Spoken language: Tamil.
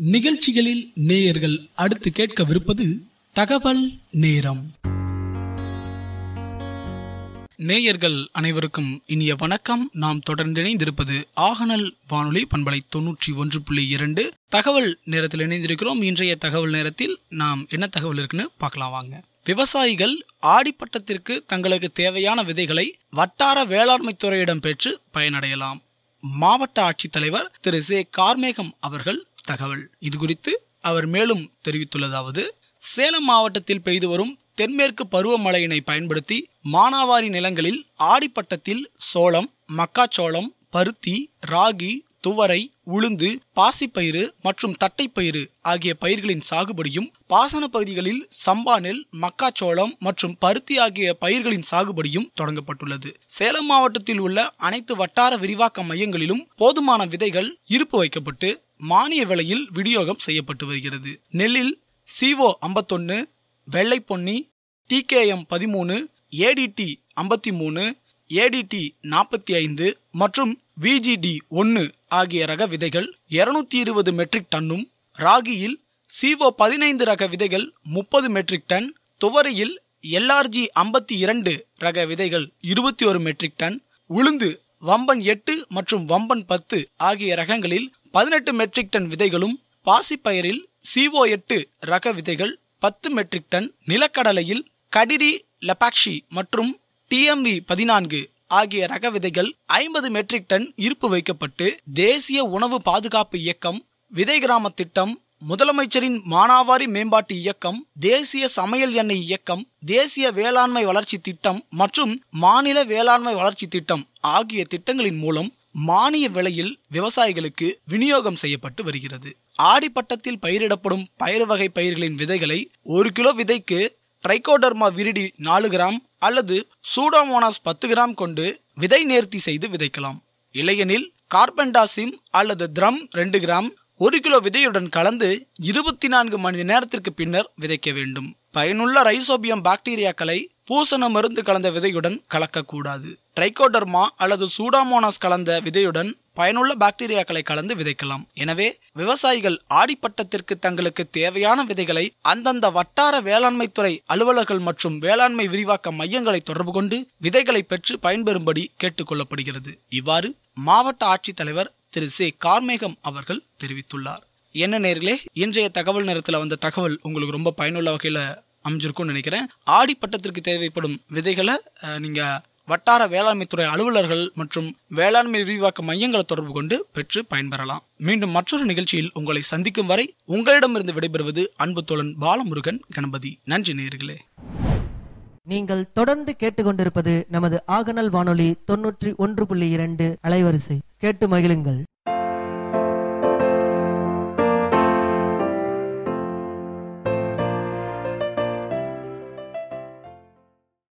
நிகழ்ச்சிகளில் நேயர்கள் அடுத்து கேட்கவிருப்பது தகவல் நேரம். நேயர்கள் அனைவருக்கும் இனிய வணக்கம். நாம் தொடர்ந்து இணைந்திருப்பது ஆகநல் வானொலி பண்பலை தொன்னூற்றி ஒன்று புள்ளி இரண்டு. தகவல் நேரத்தில் இணைந்திருக்கிறோம். இன்றைய தகவல் நேரத்தில் நாம் என்ன தகவல் இருக்குன்னு பார்க்கலாம் வாங்க. விவசாயிகள் ஆடிப்பட்டத்திற்கு தங்களுக்கு தேவையான விதைகளை வட்டார வேளாண்மை துறையிடம் பெற்று பயனடையலாம். மாவட்ட ஆட்சித்தலைவர் திரு. சே. கார்மேகம் அவர்கள் தகவல். இது குறித்து அவர் மேலும் தெரிவித்துள்ளதாவது சேலம் மாவட்டத்தில் பெய்து வரும் தென்மேற்கு பருவமழையினை பயன்படுத்தி மானாவாரி நிலங்களில் ஆடிப்பட்டத்தில் சோளம் மக்காச்சோளம் பருத்தி ராகி துவரை உளுந்து பாசிப்பயிறு மற்றும் தட்டைப்பயிறு ஆகிய பயிர்களின் சாகுபடியும் பாசன பகுதிகளில் சம்பா நெல் மக்காச்சோளம் மற்றும் பருத்தி ஆகிய பயிர்களின் சாகுபடியும் தொடங்கப்பட்டுள்ளது. சேலம் மாவட்டத்தில் உள்ள அனைத்து வட்டார விரிவாக்க மையங்களிலும் போதுமான விதைகள் இருப்பு வைக்கப்பட்டு மானிய விலையில் விநியோகம் செய்யப்பட்டு வருகிறது. நெல்லில் சிஓ ஐம்பத்தொன்னு வெள்ளை பொன்னி டிகேஎம் பதிமூணு ஏடிடி ஐம்பத்தி மூணு ஏடிடி நாற்பத்தி ஐந்து மற்றும் விஜிடி ஒன்று ஆகிய ரக விதைகள் இருநூத்தி இருபது மெட்ரிக் டன்னும் ராகியில் சிஓ பதினைந்து ரக விதைகள் முப்பது மெட்ரிக் டன் துவரையில் எல்ஆர்ஜி ஐம்பத்தி இரண்டு ரக விதைகள் இருபத்தி ஒரு மெட்ரிக் டன் உளுந்து வம்பன் எட்டு மற்றும் வம்பன் பத்து ஆகிய ரகங்களில் பதினெட்டு மெட்ரிக் டன் விதைகளும் பாசிப்பயிரில் சிஓ எட்டு ரக விதைகள் பத்து மெட்ரிக் டன் நிலக்கடலையில் கடிரி லபாக்ஷி மற்றும் டிஎம்வி பதினான்கு ஆகிய ரக விதைகள் ஐம்பது மெட்ரிக் டன் இருப்பு வைக்கப்பட்டு தேசிய உணவு பாதுகாப்பு இயக்கம் விதை கிராம திட்டம் முதலமைச்சரின் மானாவாரி மேம்பாட்டு இயக்கம் தேசிய சமையல் எண்ணெய் இயக்கம் தேசிய வேளாண்மை வளர்ச்சி திட்டம் மற்றும் மாநில வேளாண்மை வளர்ச்சி திட்டம் ஆகிய திட்டங்களின் மூலம் மானிய விலையில் விவசாயிகளுக்கு விநியோகம் செய்யப்பட்டு வருகிறது. ஆடிப்பட்டத்தில் பயிரிடப்படும் பயிர் வகை பயிர்களின் விதைகளை ஒரு கிலோ விதைக்கு ட்ரைகோடர்மா விரிடி நாலு கிராம் அல்லது சூடோமோனாஸ் பத்து கிராம் கொண்டு விதை நேர்த்தி செய்து விதைக்கலாம். இல்லையெனில் கார்பன்டாசிம் அல்லது த்ரம் ரெண்டு கிராம் ஒரு கிலோ விதையுடன் கலந்து இருபத்தி நான்கு மணி நேரத்திற்கு பின்னர் விதைக்க வேண்டும். பயனுள்ள ரைசோபியம் பாக்டீரியாக்களை பூசண மருந்து கலந்த விதையுடன் கலக்கக்கூடாது. ட்ரைகோடர்மா அல்லது சூடாமோனாஸ் கலந்த விதையுடன் பயனுள்ள பாக்டீரியாக்களை கலந்து விதைக்கலாம். எனவே விவசாயிகள் ஆடிப்பட்டத்திற்கு தங்களுக்கு தேவையான விதைகளை அந்தந்த வட்டார வேளாண்மை துறை அலுவலர்கள் மற்றும் வேளாண்மை விரிவாக்க மையங்களை தொடர்பு கொண்டு விதைகளை பெற்று பயன்பெறும்படி கேட்டுக்கொள்ளப்படுகிறது இவ்வாறு மாவட்ட ஆட்சித்தலைவர் திரு. சே. கார்மேகம் அவர்கள் தெரிவித்துள்ளார். என்ன நேர்களே இன்றைய தகவல் நேரத்தில் வந்த தகவல் உங்களுக்கு ரொம்ப பயனுள்ள வகையில் அமைஞ்சிருக்கும்னு நினைக்கிறேன். ஆடிப்பட்டத்திற்கு தேவைப்படும் விதைகளை நீங்கள் நீங்க வட்டார வேளாண்மைத்துறை அலுவலர்கள் மற்றும் வேளாண்மை விரிவாக்க மையங்களை தொடர்பு கொண்டு பெற்று பயன்பெறலாம். மீண்டும் மற்றொரு நிகழ்ச்சியில் உங்களை சந்திக்கும் வரை உங்களிடமிருந்து விடைபெறுவது அன்பு தோழன் பாலமுருகன் கணபதி. நன்றி நேர்களே நீங்கள் தொடர்ந்து கேட்டுக்கொண்டிருப்பது நமது ஆகநல் வானொலி தொன்னூற்றி ஒன்று புள்ளி இரண்டு அலைவரிசை. கேட்டு மகிழுங்கள்.